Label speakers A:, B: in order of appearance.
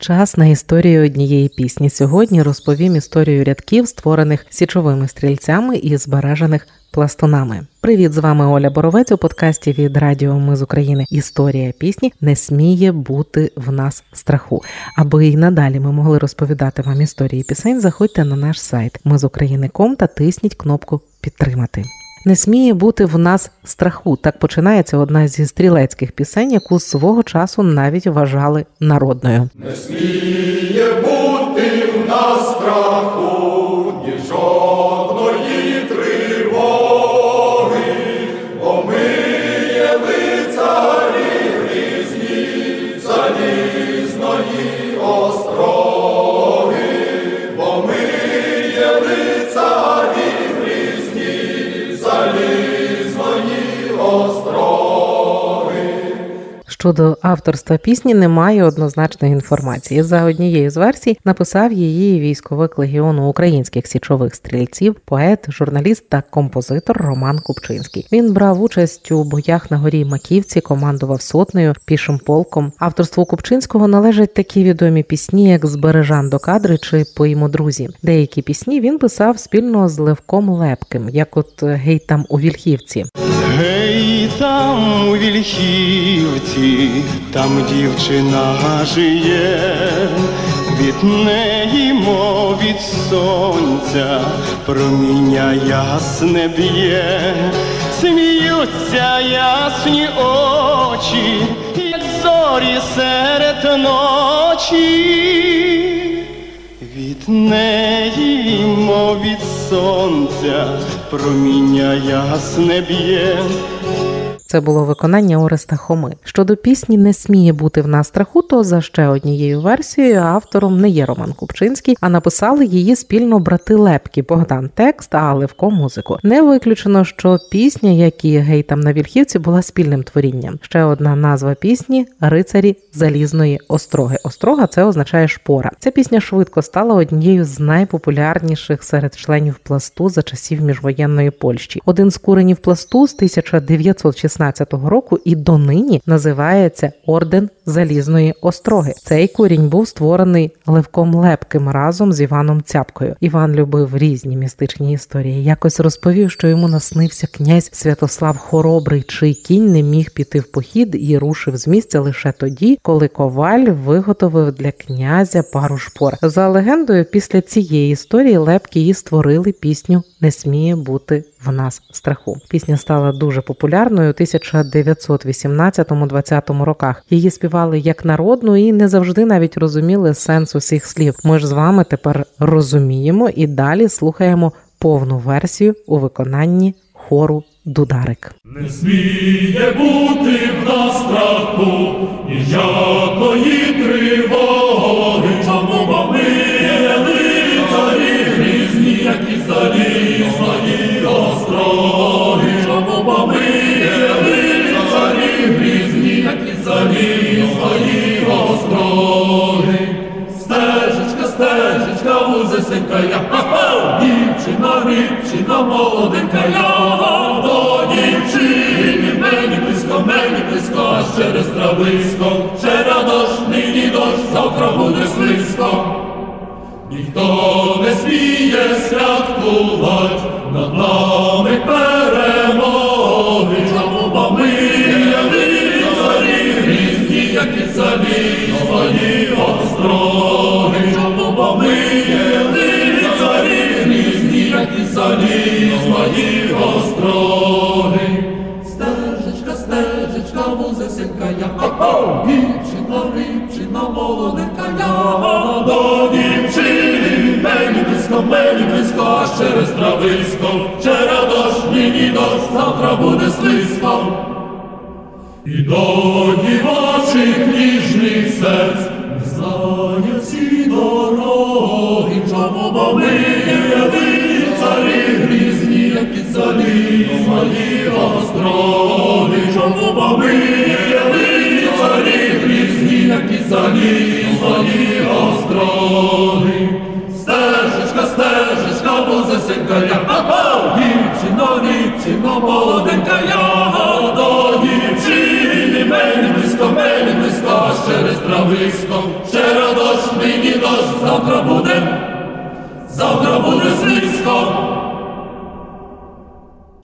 A: Час на історію однієї пісні. Сьогодні розповім історію рядків, створених січовими стрільцями і збережених пластунами. Привіт, з вами Оля Боровець у подкасті від Радіо Ми з України. Історія пісні не сміє бути в нас страху. Аби і надалі ми могли розповідати вам історії пісень. Заходьте на наш сайт ми з України.ком та тисніть кнопку Підтримати. Не сміє бути в нас страху. Так починається одна зі стрілецьких пісень, яку свого часу навіть вважали народною.
B: Не сміє бути в нас страху,
A: Щодо авторства пісні немає однозначної інформації. За однією з версій написав її військовик легіону українських січових стрільців, поет, журналіст та композитор Роман Купчинський. Він брав участь у боях на горі Маківці, командував сотнею, пішим полком. Авторству Купчинського належать такі відомі пісні, як Збережан до кадри чи Поїмо друзі. Деякі пісні він писав спільно з Левком Лепким, як от гей там у Вільхівці.
C: Гей, там у Вільхівці, там дівчина жиє, від неї, мов від сонця, проміння ясне б'є, сміються ясні очі, як зорі серед ночі. Від неї, мов від сонця, проміння ясне б'є.
A: Це було виконання Ореста Хоми. Щодо пісні не сміє бути в нас страху, то за ще однією версією автором не є Роман Купчинський, а написали її спільно брати Лепкі Богдан текст, а Левко музику. Не виключено, що пісня, як і гей на вільхівці, була спільним творінням. Ще одна назва пісні Рицарі залізної остроги. Острога це означає шпора. Ця пісня швидко стала однією з найпопулярніших серед членів пласту за часів міжвоєнної Польщі. Один з куренів пласту з 1916 року і донині називається Орден Залізної Остроги. Цей курінь був створений Левком Лепким разом з Іваном Цяпкою. Іван любив різні містичні історії. Якось розповів, що йому наснився князь Святослав Хоробрий, чий кінь не міг піти в похід і рушив з місця лише тоді, коли коваль виготовив для князя пару шпор. За легендою, після цієї історії Лепки і створили пісню Не сміє бути в нас страху. Пісня стала дуже популярною у 1918-20 роках. Її співали як народну і не завжди навіть розуміли сенс усіх слів. Ми ж з вами тепер розуміємо і далі слухаємо повну версію у виконанні хору Дударик.
B: Не сміє бути в нас страху, Стежечка, вузесенька я, дівчина, дівчина, молоденька я, до дівчини, мені близько, мені близько, аж через трависько, вчора дощ, нині дощ, завтра буде слизько. Ніхто не сміє святкувати над нами стежечка, вузесенька я, дівчина, дівчина, молоденька я, до дівчини, мені близько, мені близько, аж через трависько, вчора дощ, нині дощ, завтра буде слизько. І до дівочих ніжних серць не знають ці дороги, чому? Бо ми є лицарі грізні, як і залізної остроги, бо ми грізні, як і залізної остроги. Стежечка, стежечка, вузесенька я, ха-ха, дівчино, дівчино, молоденька я, до дівчини близько, мені близько, а через трависько. Вчора дощ, нині дощ, завтра буде, завтра буде слизько.